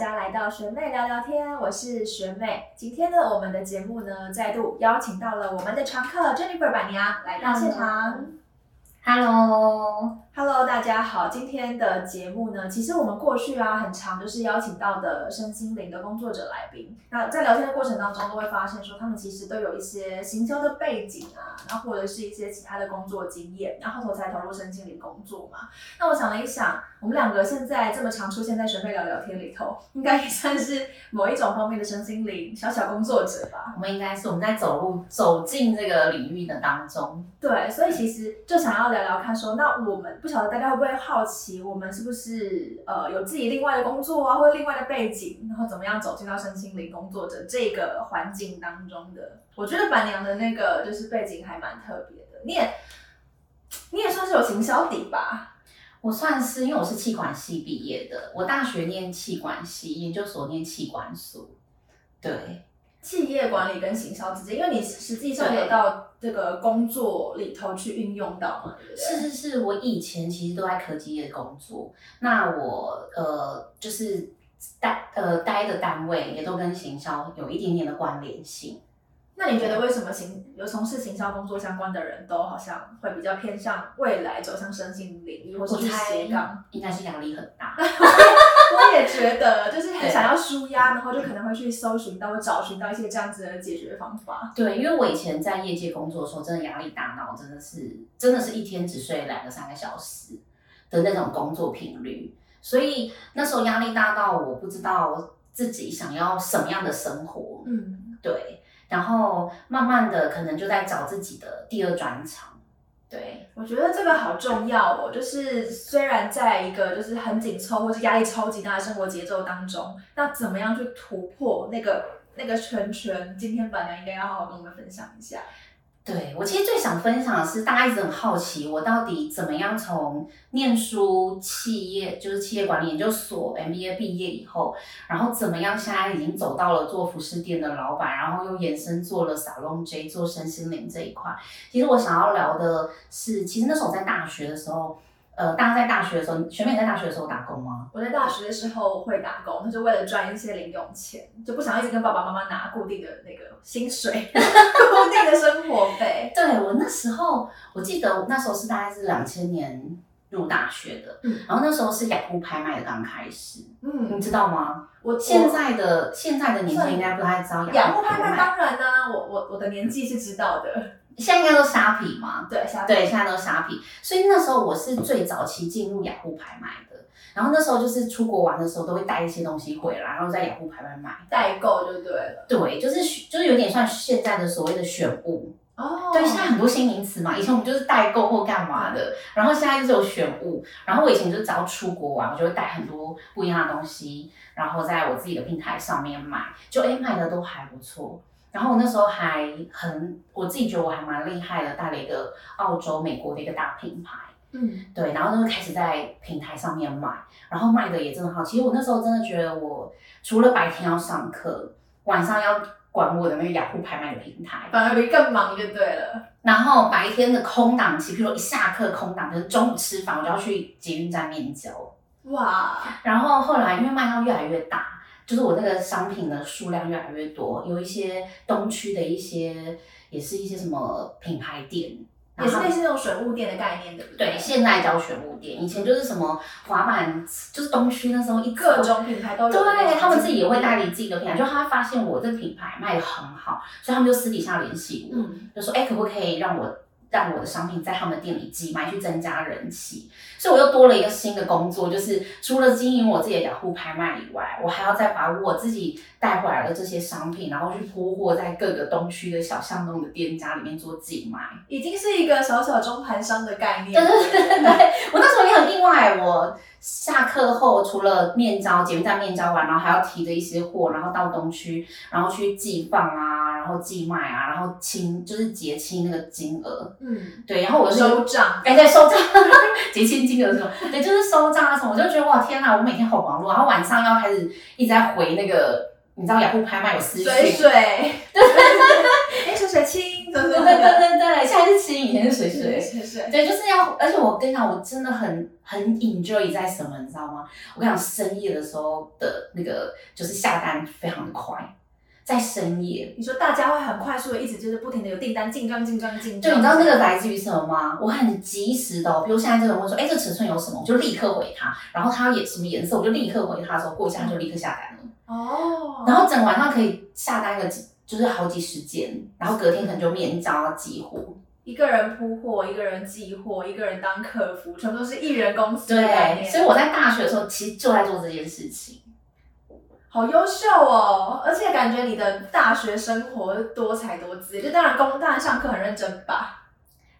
家来到学妹聊聊天，我是学妹。今天呢，我们的节目呢，再度邀请到了我们的常客 Jennifer 板娘来到现场。Hello，Hello，大家好。今天的节目呢，其实我们过去啊，很常就是邀请到的身心灵的工作者来宾。那在聊天的过程当中，都会发现说，他们其实都有一些行销的背景啊，然后或者是一些其他的工作经验，然后头才投入身心灵工作嘛。那我想了一想，我们两个现在这么常出现在学妹聊聊天里头，应该也算是某一种方面的身心灵小小工作者吧。我们应该是我们在走路走进这个领域的当中。对，所以其实就想要聊聊看说，那我们不晓得大家会不会好奇，我们是不是呃有自己另外的工作啊，或者另外的背景，然后怎么样走进到身心灵工作者这个环境当中的？我觉得板娘的那个就是背景还蛮特别的，你也你也算是有行销底吧？我算是，因为我是气管系毕业的，我大学念气管系，研究所念气管所。对，企业管理跟行销之间，因为你实际上有到这个工作里头去运用到嘛，对不对？是是是，我以前其实都在科技业工作，那我呃就是待呃待的单位也都跟行销有一点点的关联性。那你觉得为什么行有从事行销工作相关的人都好像会比较偏向未来走向身心领域，或是去斜杠？应该是压力很大。我也觉得，就是很想要舒压，然后就可能会去搜寻到、找寻到一些这样子的解决方法。对，因为我以前在业界工作的时候，真的压力大到真的是，真的是一天只睡两个三个小时的那种工作频率，所以那时候压力大到我不知道自己想要什么样的生活。嗯，对。然后慢慢的，可能就在找自己的第二专长。对，我觉得这个好重要哦。就是虽然在一个就是很紧凑或是压力超级大的生活节奏当中，那怎么样去突破那个那个圈圈？今天本娘应该要好好跟我们分享一下。对我其实最想分享的是，大家一直很好奇，我到底怎么样从念书、企业就是企业管理研究所 MBA 毕业以后，然后怎么样现在已经走到了做服饰店的老板，然后又延伸做了 Salon J 做身心灵这一块。其实我想要聊的是，其实那时候在大学的时候。呃，大家在大学的时候，学妹在大学的时候打工吗？我在大学的时候会打工，那就为了赚一些零用钱，就不想一直跟爸爸妈妈拿固定的那个薪水，固定的生活费。对我那时候，我记得那时候是大概是两千年入大学的，嗯，然后那时候是雅虎拍卖的刚开始，嗯，你知道吗？我现在的现在的年纪应该不太知道雅虎拍卖。当然呢，我我我的年纪是知道的。现在应该都虾皮嘛？对，虾对，现在都虾皮。所以那时候我是最早期进入雅虎拍卖的。然后那时候就是出国玩的时候，都会带一些东西回来，然后在雅虎拍卖买代购就对了。对，就是就是有点像现在的所谓的选物哦。对，现在很多新名词嘛，以前我们就是代购或干嘛的，然后现在就是有选物。然后我以前就只要出国玩，我就会带很多不一样的东西，然后在我自己的平台上面买，就哎卖的都还不错。然后我那时候还很，我自己觉得我还蛮厉害的，带了一个澳洲、美国的一个大品牌，嗯，对，然后就开始在平台上面卖，然后卖的也真的好。其实我那时候真的觉得，我除了白天要上课，晚上要管我的那个雅虎拍卖的平台，反而比更忙就对了。然后白天的空档期，比如说一下课空档，就是中午吃饭，我就要去捷运站面交。哇！然后后来因为卖到越来越大。就是我那个商品的数量越来越多，有一些东区的一些，也是一些什么品牌店，也是类似那种选物店的概念，对不对？对，现在叫选物店，以前就是什么滑板，就是东区那时候一各种品牌都有。对，他们自己也会代理自己的品牌，就他发现我这个品牌卖的很好，所以他们就私底下联系我，就说，哎，可不可以让我。让我的商品在他们店里寄卖，去增加人气，所以我又多了一个新的工作，就是除了经营我自己的雅虎拍卖以外，我还要再把我自己带回来的这些商品，然后去铺货在各个东区的小巷弄的店家里面做寄卖，已经是一个小小中盘商的概念。对对对对对，我那时候也很意外，我下课后除了面交，捷运站面交完，然后还要提着一些货，然后到东区，然后去寄放啊，然后寄卖啊，然后清就是结清那个金额。嗯，对，然后我收账，哎，对，收账，结清金额什么，对，就是收账啊什么，我就觉得哇，天哪，我每天好忙碌，然后晚上要开始一直在回那个，你知道雅虎拍卖有私信，水水，对 哎，水水水清，对对对对对对，现在是清，以前是水水。水水。对，就是要，而且我跟你讲，我真的很很 enjoy 在什么，你知道吗？我跟你讲，深夜的时候的那个就是下单非常的快，在深夜。你说大家会很快速的，一直就是不停的有订单进账进账进账。就，你知道那个来自于什么吗？我很及时的、哦，比如现在这个人问说，哎，这尺寸有什么，我就立刻回他，然后他也什么颜色，我就立刻回他的时候，过一下就立刻下单了。哦。然后整晚上可以下单个几，就是好几十件，然后隔天可能就面交寄货。一个人铺货，一个人寄货，一个人当客服，全部都是一人公司对，所以我在大学的时候其实就在做这件事情。好优秀哦！而且感觉你的大学生活多才多姿，就当然工，大上课很认真吧。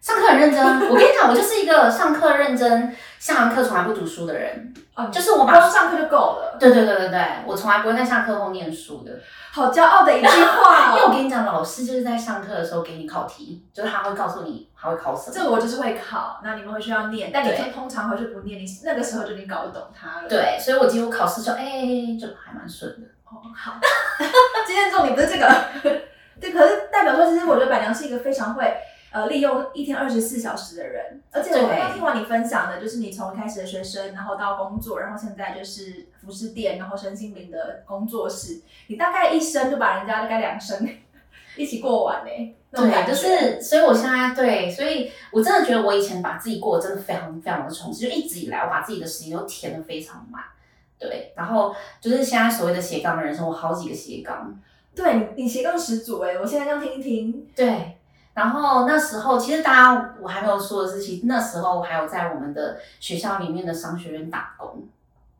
上课很认真啊，我跟你讲，我就是一个上课认真、下完课从来不读书的人。哦，就是我把光上课就够了，对对对对对，我从来不会在下课后念书的，好骄傲的一句话 因为我哦。跟你讲，老师就是在上课的时候给你考题，就是他会告诉你他会考什么。这个我就是会考，那你们回去要念，但你对通通常回去不念，你那个时候就已经搞不懂它了。对，所以我几乎考试就哎、就还蛮顺的。哦，好，今天重点不是这个，对，可是代表说，其实我觉得板娘是一个非常会呃利用一天二十四小时的人，而且我刚刚听完你分享的，就是你从开始的学生，然后到工作，然后现在就是服饰店，然后身心灵的工作室，你大概一生就把人家大概两生 一起过完呢，那种感对，就是，所以我现在对，所以我真的觉得我以前把自己过得真的非常非常的充实，就一直以来我把自己的时间都填的非常满。对，然后就是现在所谓的斜杠人生，我好几个斜杠。对你你斜杠十足哎，我现在这样听一听，对，然后那时候其实大家我还没有说的是，其实那时候我还有在我们的学校里面的商学院打工，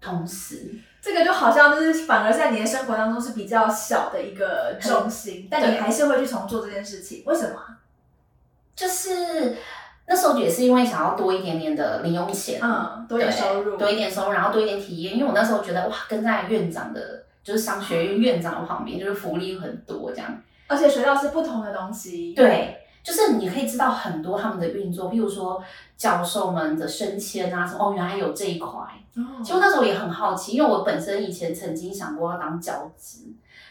同时这个就好像就是反而在你的生活当中是比较小的一个重心，但你还是会去重做这件事情，为什么啊？就是那时候也是因为想要多一点点的零用钱，嗯，多一点收入，多一点收入，然后多一点体验。因为我那时候觉得哇，跟在院长的，就是商学院院长的旁边，就是福利很多这样。而且学到是不同的东西。，对，就是你可以知道很多他们的运作，譬如说教授们的升迁啊，什么哦，原来有这一块。哦其实那时候也很好奇，因为我本身以前曾经想过要当教职，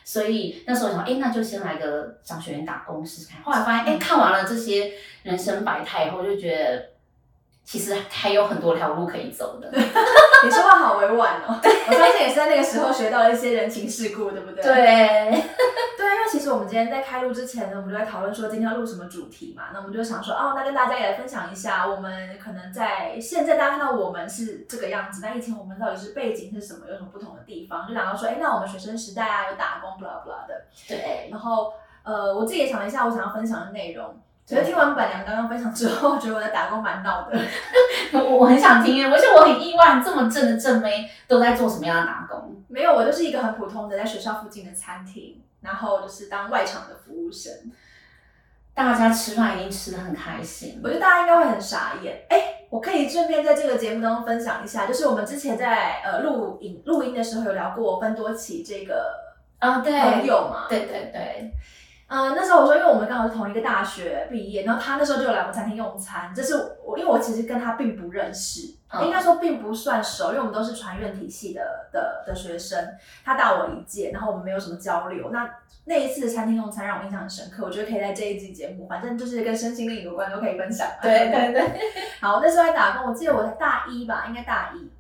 所以那时候想，哎，那就先来个商学院打工试试看。后来发现，哎，看完了这些人生百态以后，就觉得其实还有很多条路可以走的。你说话好委婉哦。我相信也是在那个时候学到了一些人情世故，对不对？对，其实我们今天在开录之前呢，我们就在讨论说今天要录什么主题嘛。那我们就想说，哦，那跟大家也来分享一下，我们可能在现在大家看到我们是这个样子，那以前我们到底是背景是什么，有什么不同的地方？就讲到说，哎，那我们学生时代啊，有打工，blah blah 的。对，然后呃，我自己也想了一下，我想要分享的内容。觉得听完板娘刚刚分享之后，觉得我的打工蛮闹的。我 我很想听，而且我很意外，这么正的正妹都在做什么样的打工？没有，我就是一个很普通的在学校附近的餐厅，然后就是当外场的服务生。大家吃饭一定吃的很开心我。觉得大家应该会很傻眼。哎，我可以顺便在这个节目当中分享一下，就是我们之前在呃录影录音的时候有聊过芬多奇这个啊、对，朋友嘛。对对对，嗯、那时候我说，因为我们刚好是同一个大学毕业，然后他那时候就有来我们餐厅用餐，这是我因为我其实跟他并不认识，嗯应该说并不算熟，因为我们都是传院体系的的的学生，他大我一届，然后我们没有什么交流。那那一次的餐厅用餐让我印象很深刻，我觉得可以在这一季节目，反正就是跟身心灵有关都可以分享。对对对，好，那时候在打工，我记得我才大一吧，应该大一。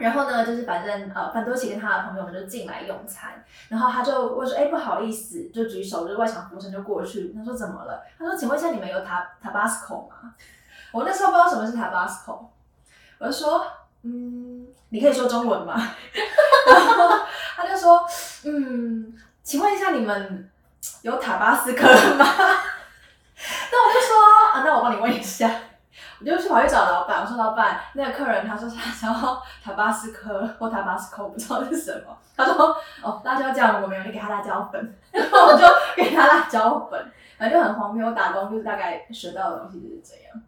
然后呢，就是反正呃，范多奇跟他的朋友们就进来用餐，然后他就问说：“哎，不好意思，就举手，就是外场服务生就过去。他说怎么了？他说：“请问一下，你们有塔 Tabasco 吗？”我那时候不知道什么是 Tabasco，我就说：“嗯，你可以说中文吗？” 然后他就说：“嗯，请问一下，你们有塔巴斯科吗？”那我就说：“啊，那我帮你问一下。”我就去跑去找老板，我说老板，那个客人他说他想要塔巴斯科 或塔巴斯科，我不知道是什么。他说哦，辣椒酱如果没有，你给他辣椒粉，然 后我就给他辣椒粉，反正就很荒谬。我打工就是大概学到的东西就是这样。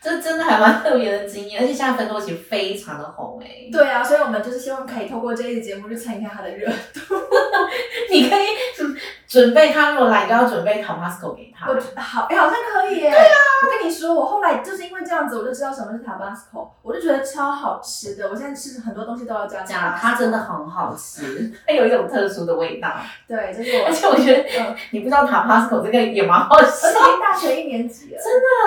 这真的还蛮特别的经验，而且现在分多奇非常的红哎、对啊，所以我们就是希望可以透过这一期节目去蹭一下他的热度。你可以嗯准备他如果来，就要准备 Tabasco 给他。我好，哎、好像可以耶。对啊，我跟你说，我我后来就是因为这样子，我就知道什么是 Tabasco，我就觉得超好吃的。我现在吃很多东西都要加这样 Tabasco 它真的很好吃，它 有一种特殊的味道。对，就是我而且我觉得嗯你不知道 Tabasco 这个也蛮好而吃且已经大学一年级了，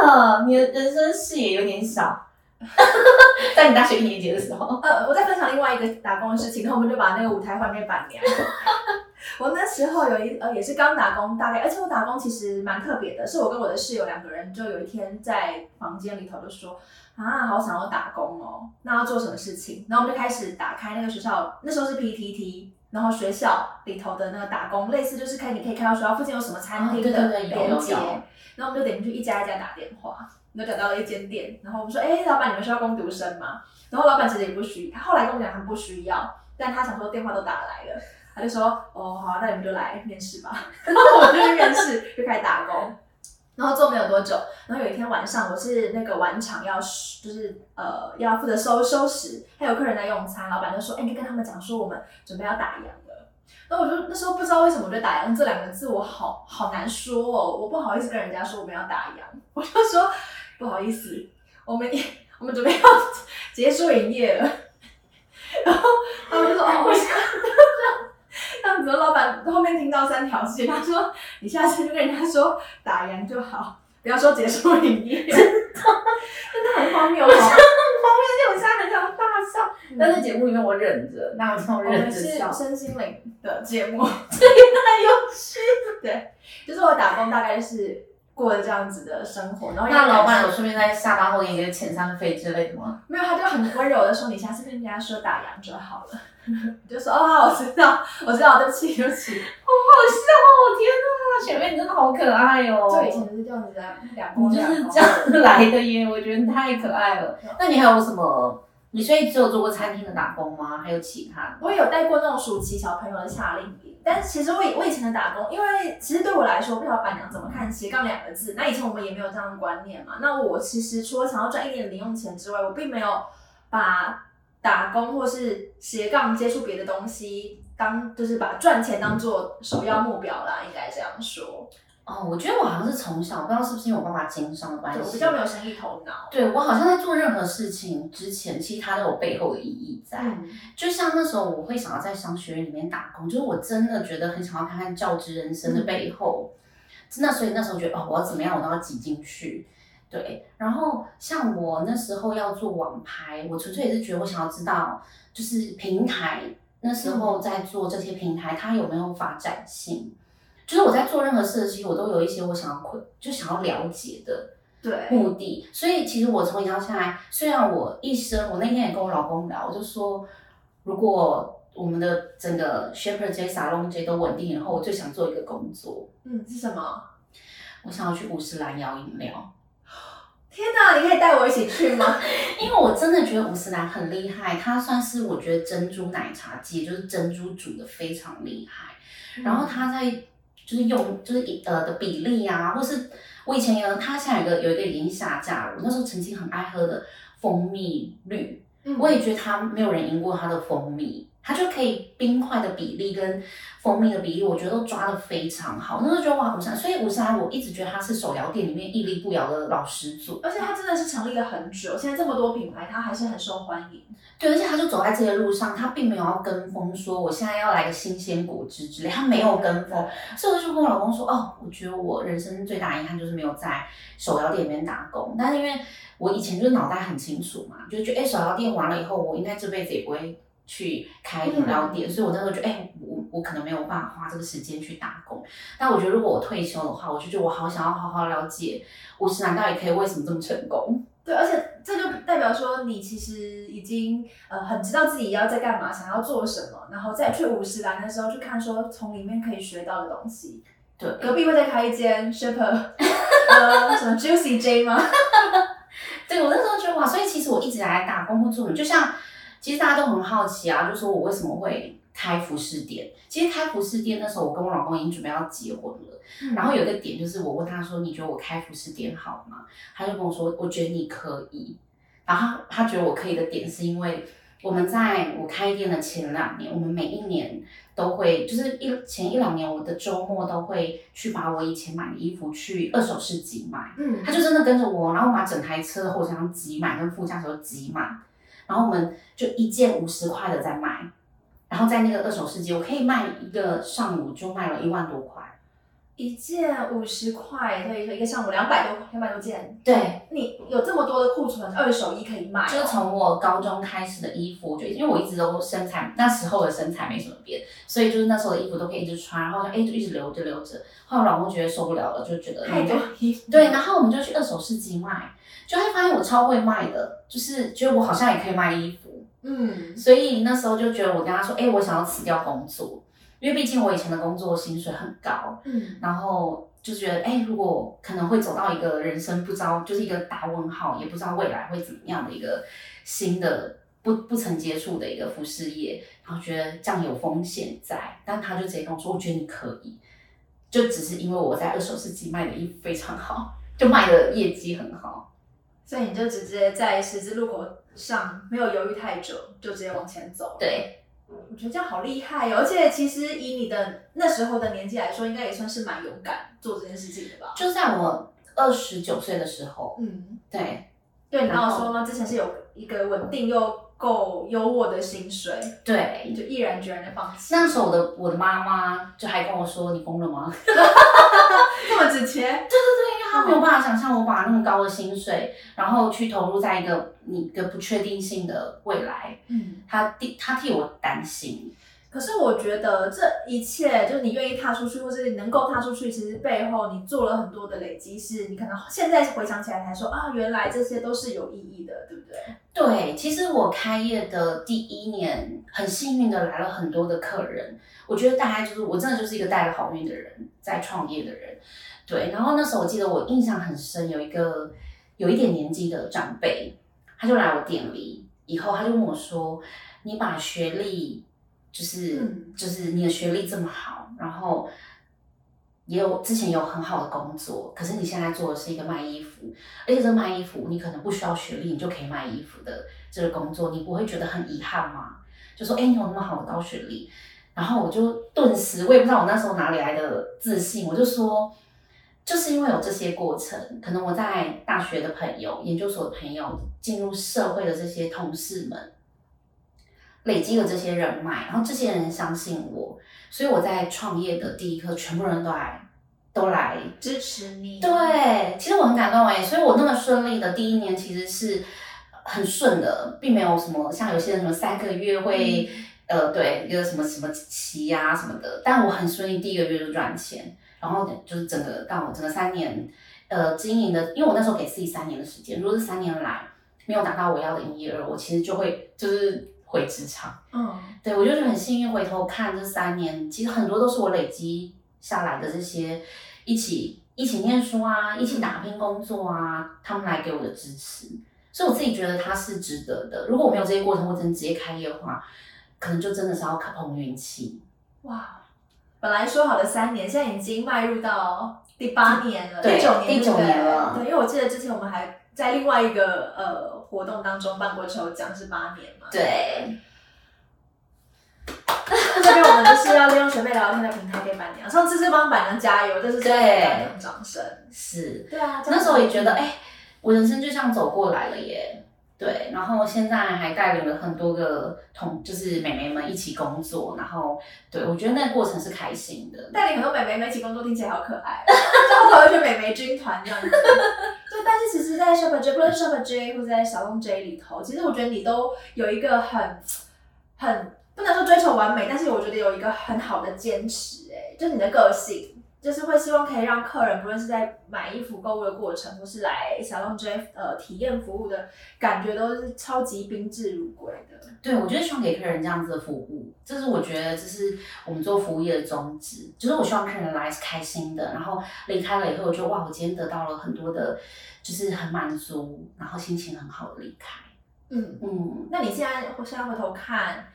的，你的人生视野有点小。在你大学一年级的时候，呃，我再分享另外一个打工的事情，然后我们就把那个舞台换给板娘。我那时候有一呃也是刚打工，大概而且我打工其实蛮特别的，是我跟我的室友两个人，就有一天在房间里头就说啊，好想要打工哦，那要做什么事情？然后我们就开始打开那个学校，那时候是 PTT。然后学校里头的那个打工，类似就是看你可以看到学校附近有什么餐厅的连接，然后我们就点进去一家一家打电话，然后找到了一间店，然后我们说，哎，老板，你们需要工读生吗？然后老板其实也不需，他后来跟我们讲他不需要，但他想说电话都打来了，他就说，哦，好啊，那你们就来面试吧。然后我们就去面试，就开始打工。然后做没有多久，然后有一天晚上，我是那个晚场要就是呃要负责收收拾，还有客人在用餐，老板就说，哎，你跟他们讲说我们准备要打烊了。然后我就那时候不知道为什么，我觉得打烊这两个字我好好难说哦，我不好意思跟人家说我们要打烊，我就说不好意思，我们我们准备要结束营业了。然后他们就说哦，我这样子，老板后面听到三条线，他说你下次就跟人家说打烊就好，不要说结束营业，真的真的很荒谬哦。很荒谬，而且我现在很想大笑，但嗯在节目里面我忍着，那我这种我们是忍着笑，身心灵的节目，太有趣。对，就是我打工大概是过了这样子的生活，然后也那老板感有顺便在下班后给你个遣散费之类的吗？没有，他就很温柔的说：“你下次跟人家说打烊就好了。” 我就说：“哦，我知道，我知道，对不起，对不起。好笑哦！天哪，雪妹你真的好可爱”哦！就以前是这样子的两波你就是这样来的耶，我觉得你太可爱了。那你还有什么？你所以只有做过餐厅的打工吗？还有其他的？我也有带过那种暑期小朋友的夏令营，但是其实我以我以前的打工，因为其实对我来说，不知道板娘怎么看斜杠两个字。那以前我们也没有这样的观念嘛。那我其实除了想要赚一点零用钱之外，我并没有把打工或是斜杠接触别的东西当就是把赚钱当做首要目标啦，应该这样说。哦，我觉得我好像是从小，不知道是不是因为我爸爸经商的关对，系，我比较没有生意头脑。对我好像在做任何事情之前，其实它都有背后的意义在。嗯，就像那时候我会想要在商学院里面打工，就是我真的觉得很想要看看教职人生的背后。那所以那时候觉得哦，我要怎么样我都要挤进去。对，然后像我那时候要做网拍，我纯粹也是觉得我想要知道，就是平台那时候在做这些平台，它有没有发展性。就是我在做任何事的时候，我都有一些我想要困，就想要了解的。对，目的。所以其实我从以前到现在，虽然我一生，我那天也跟我老公聊，我就说，如果我们的整个 Shepherd J、Salon J 都稳定以后，我最想做一个工作，嗯，是什么？我想要去五十岚摇饮料，天哪，你可以带我一起去吗？因为我真的觉得五十岚很厉害，它算是我觉得珍珠奶茶界就是珍珠煮的非常厉害，然后它在就是用就是一呃的比例啊，或是我以前有它现在有一个有一个已经下架了，我那时候曾经很爱喝的蜂蜜绿。嗯我也觉得它没有人赢过它的蜂蜜，它就可以冰块的比例跟蜂蜜的比例，我觉得都抓的非常好。那时候觉得哇，五十岚，所以五十岚我一直觉得它是手摇店里面屹立不摇的老师祖。而且它真的是成立了很久，现在这么多品牌，它还是很受欢迎。对，而且他就走在这些路上，他并没有要跟风，说我现在要来个新鲜果汁之类，他没有跟风。所以我就跟我老公说，哦，我觉得我人生最大的遗憾就是没有在手摇店里面打工。但是因为我以前就是脑袋很清楚嘛，就觉得哎，手摇店完了以后，我应该这辈子也不会去开饮料店，所以我那时候觉得，哎，我我可能没有办法花这个时间去打工。但我觉得如果我退休的话，我就觉得我好想要好好了解五十岚到底可以为什么这么成功。对，而且这就代表说你其实已经呃很知道自己要在干嘛，想要做什么，然后再去五十岚的时候去看说从里面可以学到的东西。对，隔壁会再开一间 Shepherd，呃，什么 Juicy J 吗？对我那时候觉得哇，所以其实我一直以来打工或做，就像其实大家都很好奇啊，就说我为什么会开服饰店？其实开服饰店那时候，我跟我老公已经准备要结婚了。然后有一个点就是，我问他说：“你觉得我开服饰店好吗？”他就跟我说：“我觉得你可以。”然后他他觉得我可以的点是因为我们在我开店的前两年，我们每一年都会，就是一前一两年，我的周末都会去把我以前买的衣服去二手市集买。嗯他就真的跟着我，然后把整台车的后车厢挤满，跟副驾驶都挤满，然后我们就一件五十块的在卖，然后在那个二手市集，我可以卖一个上午就卖了一万多块。一件五十块，对，一个上午两百多两百多件。对，你有这么多的库存，二手衣可以卖哦、就从我高中开始的衣服，就因为我一直都身材那时候的身材没什么变，所以就是那时候的衣服都可以一直穿，然后就哎就一直留着留着。后来我老公觉得受不了了，就觉得太多衣服。对，然后我们就去二手市集卖，就会发现我超会卖的，就是觉得我好像也可以卖衣服，嗯，所以那时候就觉得我跟他说，哎、我想要辞掉工作，因为毕竟我以前的工作薪水很高，嗯，然后就觉得，哎、如果可能会走到一个人生不知道，就是一个大问号，也不知道未来会怎么样的一个新的不不曾接触的一个服饰业，然后觉得这样有风险在，但他就直接跟我说，我觉得你可以，就只是因为我在二手市集卖的衣服非常好，就卖的业绩很好。所以你就直接在十字路口上没有犹豫太久，就直接往前走。，对，我觉得这样好厉害哦！而且其实以你的那时候的年纪来说，应该也算是蛮勇敢做这件事情的吧？就在我二十九岁的时候，嗯，对对，你刚刚然后说吗？之前是有一个稳定又够优渥的薪水，对，就毅然决然的放弃，那时候我的我的妈妈就还跟我说：“你疯了吗？”这么直接？因为他没有办法想象我把那么高的薪水，然后去投入在一个你一个不确定性的未来，嗯。他替他替我担心。可是我觉得这一切，就是你愿意踏出去，或是你能够踏出去，其实背后你做了很多的累积，是你可能现在回想起来才说啊，原来这些都是有意义的，对不对？对，其实我开业的第一年，很幸运的来了很多的客人。我觉得大概就是我真的就是一个带了好运的人，在创业的人。对，然后那时候我记得我印象很深，有一个有一点年纪的长辈，他就来我店里，以后他就问我说：“你把学历，就是、嗯就是你的学历这么好，然后也有之前有很好的工作，可是你现在做的是一个卖衣服，而且这个卖衣服你可能不需要学历，你就可以卖衣服的这个工作，你不会觉得很遗憾吗？就说哎、诶你有那么好的高学历，然后我就顿时我也不知道我那时候哪里来的自信，我就说。就是因为有这些过程，可能我在大学的朋友、研究所的朋友，进入社会的这些同事们，累积了这些人脉，然后这些人相信我，所以我在创业的第一刻，全部人都来都来支持你，对，其实我很感动哎，所以我那么顺利的第一年其实是很顺的，并没有什么像有些人什么三个月会、呃对一个什么什么期啊什么的，但我很顺利，第一个月就赚钱，然后就是整个到整个三年呃经营的，因为我那时候给自己三年的时间，如果是三年来没有达到我要的营业额，我其实就会就是回职场。嗯，对，我就是很幸运，回头看这三年，其实很多都是我累积下来的这些一起一起念书啊，一起打拼工作啊，他们来给我的支持，所以我自己觉得它是值得的。如果我没有这些过程，我只能直接开业的话，可能就真的是要靠碰运气。哇，本来说好的三年，现在已经迈入到第八年了，对第九年，第九年了对，因为我记得之前我们还在另外一个呃活动当中办过抽奖，是八年嘛。对，那这边我们就是要利用学妹聊天的平台给板娘，上次是帮板娘加油，这是给板娘掌声。是对啊，那时候也觉得，哎、我人生就这样走过来了耶。对，然后现在还带领了很多个同，就是美眉们一起工作，然后对我觉得那个过程是开心的。带领很多美眉们一起工作，听起来好可爱，就好讨一群美眉军团这样子。但是其实，在 s h o p e r J，不论 s h o p e r J 或者在小众 J 里头，其实我觉得你都有一个很很不能说追求完美，但是我觉得有一个很好的坚持，哎，就是你的个性。就是会希望可以让客人，不论是在买衣服购物的过程，或是来小浪 J 呃体验服务的感觉，都是超级宾至如归的。对，我觉得希望给客人这样子的服务，这是我觉得这是我们做服务业的宗旨，就是我希望客人来是开心的，然后离开了以后，我觉得哇，我今天得到了很多的，就是很满足，然后心情很好的离开。嗯，嗯，那你现在现在回头看，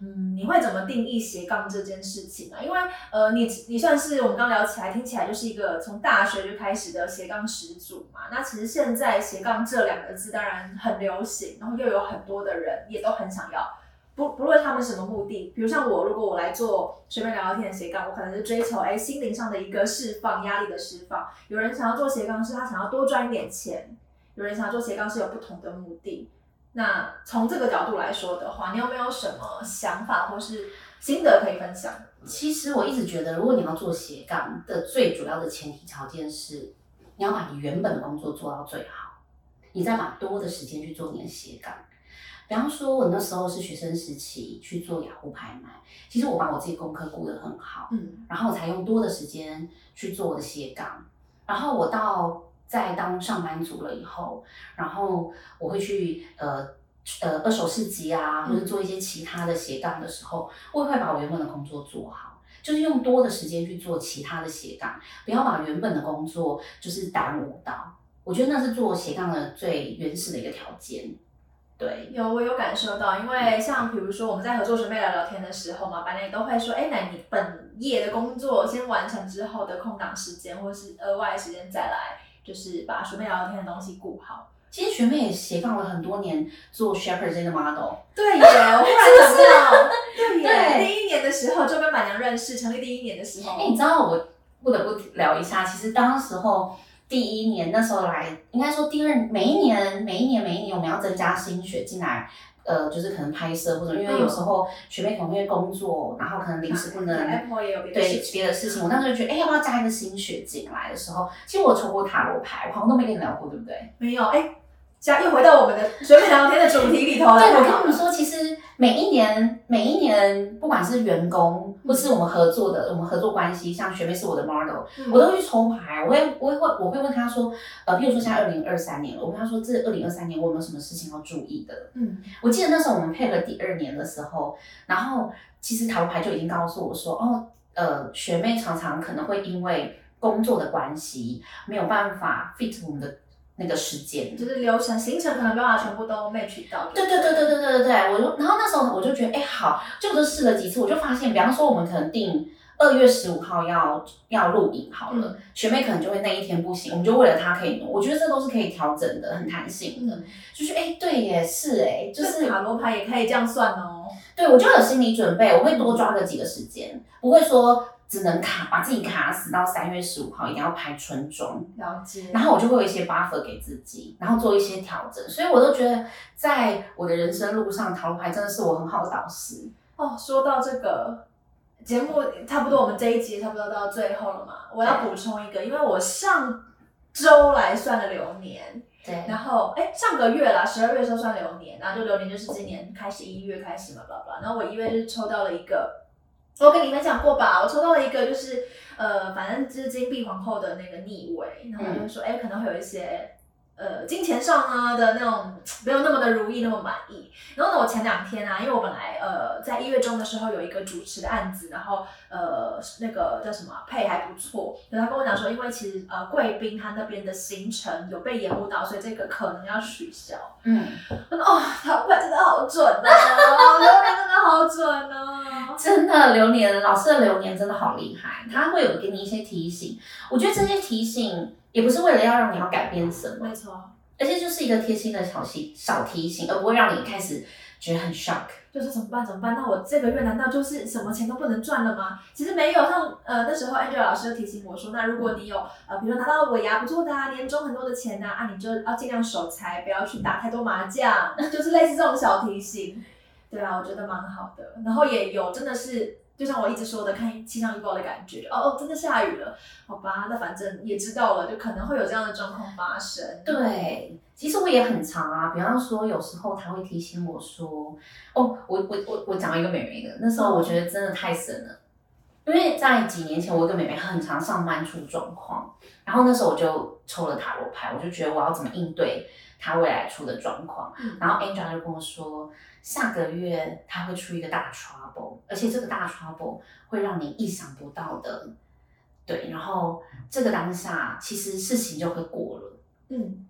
嗯，你会怎么定义斜杠这件事情呢？因为呃，你你算是我们刚聊起来，听起来就是一个从大学就开始的斜杠始祖嘛。那其实现在斜杠这两个字当然很流行，然后又有很多的人也都很想要。不不论他们什么目的，比如像我，如果我来做随便聊聊天的斜杠，我可能是追求哎心灵上的一个释放，压力的释放。有人想要做斜杠是他想要多赚一点钱，有人想要做斜杠是有不同的目的。那从这个角度来说的话，你有没有什么想法或是心得可以分享？其实我一直觉得，如果你要做斜杠的最主要的前提条件是，你要把你原本的工作做到最好，你再把多的时间去做你的斜杠。比方说，我那时候是学生时期去做雅虎拍卖，其实我把我自己功课顾得很好，嗯，然后我才用多的时间去做我的斜杠，然后我到。在当上班族了以后，然后我会去呃呃二手市集啊，或者做一些其他的斜杠的时候，我也会把我原本的工作做好，就是用多的时间去做其他的斜杠，不要把原本的工作就是耽误到。我觉得那是做斜杠的最原始的一个条件。对，有我有感受到，因为像比如说我们在合作准备聊聊天的时候嘛，班内都会说，哎，那你本业的工作先完成之后的空档时间，或是额外时间再来。就是把学妹聊聊天的东西顾好。其实学妹也斜杠了很多年做 Shepherd 这个 model。对耶，我忽然想到，对耶，第一年的时候就跟板娘认识，成立第一年的时候。哎，你知道我不得不聊一下，其实当时候第一年那时候来，应该说第二每一年每一年每一年我们要增加新血进来。呃，就是可能拍摄或者，因为有时候学妹可能会工作，然后可能临时不能对别的事情。我当时就觉得，哎，要不要加一个新血进来的时候，其实我抽过塔罗牌，我好像都没跟你聊过，对不对？没有，哎。又回到我们的学妹聊天的主题里头了。对，我跟你们说，其实每一年，每一年，不管是员工或是我们合作的，我们合作关系，像学妹是我的 model，我都会去抽牌。我会，我会，我会问她说，呃，譬如说现在二零二三年了，我跟她说，这二零二三年我有没有什么事情要注意的？嗯，我记得那时候我们配合第二年的时候，然后其实塔罗牌就已经告诉我说，哦，呃，学妹常常可能会因为工作的关系，没有办法 fit 我们的。那个时间就是流程行程可能没办法全部都 match 到。对对对对对对对对，我就然后那时候我就觉得哎好，就都试了几次，我就发现，比方说我们可能定二月十五号要要录影好了，学妹可能就会那一天不行，我们就为了她可以，我觉得这都是可以调整的，很弹性的。就是哎对耶是哎，就是塔罗牌也可以这样算哦。对，我就有心理准备，我会多抓个几个时间，不会说。只能卡把自己卡死到三月十五号，一定要拍春装。了解。然后我就会有一些 buffer 给自己，然后做一些调整。所以我都觉得，在我的人生路上，塔罗牌真的是我很好的导师。哦，说到这个节目，差不多我们这一集差不多到最后了嘛。我要补充一个，因为我上周来算了流年，对。然后哎，上个月啦，十二月时候算流年，然后就流年就是今年开始一月开始嘛，巴拉巴拉。然后我一月就是抽到了一个。我跟你分享过吧，我抽到了一个，就是呃，反正就是金币皇后的那个逆位，然后我就说，哎，可能会有一些。呃，金钱上呢的那种没有那么的如意，那么满意。然后呢，我前两天啊，因为我本来呃在一月中的时候有一个主持的案子，然后呃那个叫什么配还不错，然后他跟我讲说，因为其实呃贵宾他那边的行程有被延误到，所以这个可能要取消。嗯，我说哦，他真的好准啊，流年真的好准哦，真的流年老师的流年真的好厉害，他会有给你一些提醒。我觉得这些提醒。也不是为了要让你要改变什么，没错，而且就是一个贴心的小提小提醒，而不会让你开始觉得很 shock，就是怎么办怎么办？那我这个月难道就是什么钱都不能赚了吗？其实没有，像呃那时候 Angel 老师就提醒我说，那如果你有呃比如说拿到尾牙不错的啊，年终很多的钱呐，啊你就要尽量守财，不要去打太多麻将，就是类似这种小提醒。对啊，我觉得蛮好的，然后也有真的是。就像我一直说的，看气象预报的感觉，哦哦，真的下雨了，好吧，那反正也知道了，就可能会有这样的状况发生。对，其实我也很常啊，比方说有时候他会提醒我说，哦，我我我我讲一个美眉的，那时候我觉得真的太神了，因为在几年前我一个美眉很常上班出状况，然后那时候我就抽了塔罗牌，我就觉得我要怎么应对她未来出的状况，然后 Angel 就跟我说。下个月他会出一个大 trouble，而且这个大 trouble 会让你意想不到的，对，然后这个当下其实事情就会过了，嗯，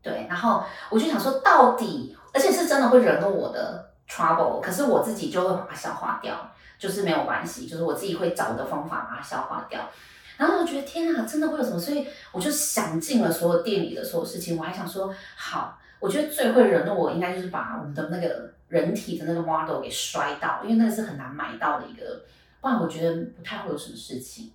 对，然后我就想说，到底，而且是真的会惹怒我的 trouble，可是我自己就会把它消化掉，就是没有关系，就是我自己会找的方法把它消化掉。然后我觉得天啊，真的会有什么？所以我就想尽了所有店里的所有事情。我还想说，好，我觉得最会惹怒我应该就是把我们的那个人体的那个 model 给摔到，因为那个是很难买到的一个，不然我觉得不太会有什么事情。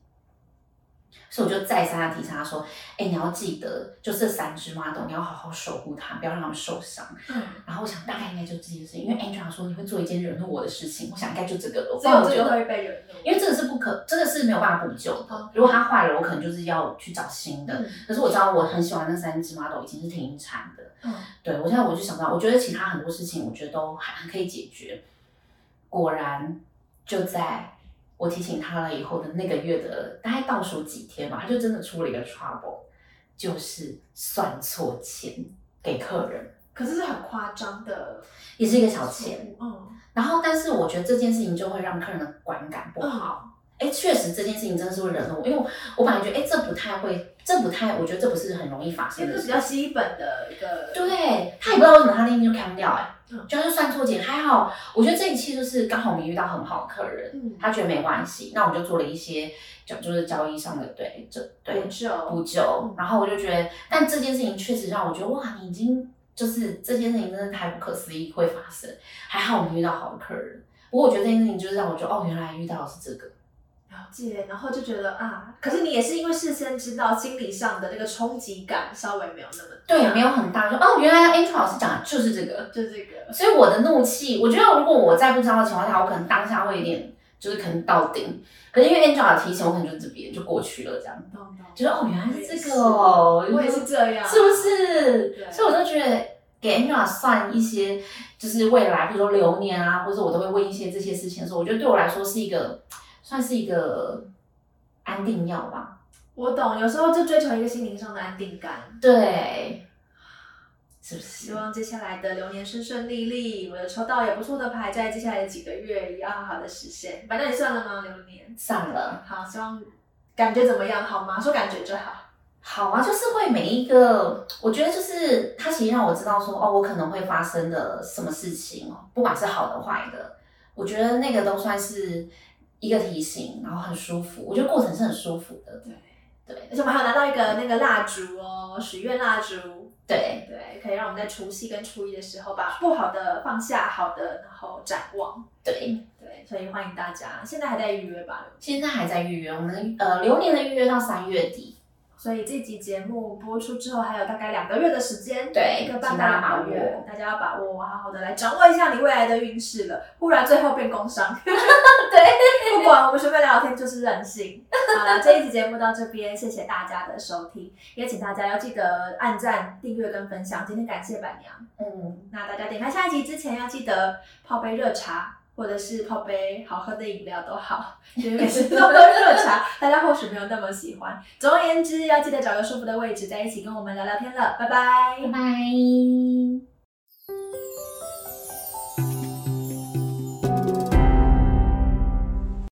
所以我就再三的提醒他说：“哎，你要记得，就这三只 model，你要好好守护它，不要让它们受伤。”嗯，然后我想大概应该就这件事情，因为 Angela 说你会做一件惹怒我的事情，我想应该就这个了。只有这个会被惹怒，因为这个是不可，这个是没有办法补救的。如果它坏了，我可能就是要去找新的。可是我知道我很喜欢那三只 model 已经是停产的。嗯，对我现在我就想到，我觉得其他很多事情，我觉得都还可以解决。果然就在。我提醒他了以后的那个月的大概倒数几天吧，他就真的出了一个 trouble，就是算错钱给客人，可是是很夸张的，也是一个小钱，嗯，然后但是我觉得这件事情就会让客人的观感不好，哎，确实这件事情真的是会惹怒我，因为我本来觉得哎这不太会，这不太，我觉得这不是很容易发生的，比较基本的一个，对他也不知道为什么他那天就砍掉哎。就是算错钱还好，我觉得这一期就是刚好我们遇到很好的客人，嗯，他觉得没关系，那我们就做了一些就就是交易上的对这对补救。补救，然后我就觉得，但这件事情确实让我觉得哇，你已经就是这件事情真的太不可思议会发生，还好我们遇到好的客人，不过我觉得这件事情就是让我觉得哦，原来遇到的是这个。了解，然后就觉得啊，可是你也是因为事先知道，心理上的那个冲击感稍微没有那么对，没有很大。说哦，原来 Angel 老师讲的就是这个，就这个。所以我的怒气，我觉得如果我在不知道的情况下，我可能当下会有点，就是可能到顶。可是因为 Angel 的提醒，我可能就这边就过去了，这样。觉得哦，原来是这个哦，我也是这样，是不是？所以我就觉得给 Angel 算一些，就是未来，比如说流年啊，或者我都会问一些这些事情的时候，我觉得对我来说是一个。算是一个安定药吧。我懂，有时候就追求一个心灵上的安定感。对，是不是？希望接下来的流年顺顺利利，我有抽到也不错的牌，在接下来的几个月也要好好的实现。反正你算了吗？流年算了。好，希望感觉怎么样？好吗？说感觉就好。好啊，就是会每一个，我觉得就是它其实让我知道说，哦，我可能会发生的什么事情哦，不管是好的坏的，我觉得那个都算是。一个提醒，然后很舒服，我觉得过程是很舒服的。对对，而且我们还有拿到一个那个蜡烛哦，许愿蜡烛。对对，可以让我们在除夕跟初一的时候把不好的放下，好的然后展望。对对，所以欢迎大家，现在还在预约吧？现在还在预约，我们呃流年的预约到三月底。所以这集节目播出之后，还有大概两个月的时间，对，一个半大两个月，大家要把握，好好的来掌握一下你未来的运势了。不然最后变工伤。对，不管我们随便聊聊天就是任性。好了，这一集节目到这边，谢谢大家的收听，也请大家要记得按赞、订阅跟分享。今天感谢板娘，嗯，那大家点开下一集之前要记得泡杯热茶。或者是泡杯好喝的饮料都好，因为每次都喝热茶，大家或许没有那么喜欢。总而言之，要记得找个舒服的位置，在一起跟我们聊聊天了。拜拜，拜拜。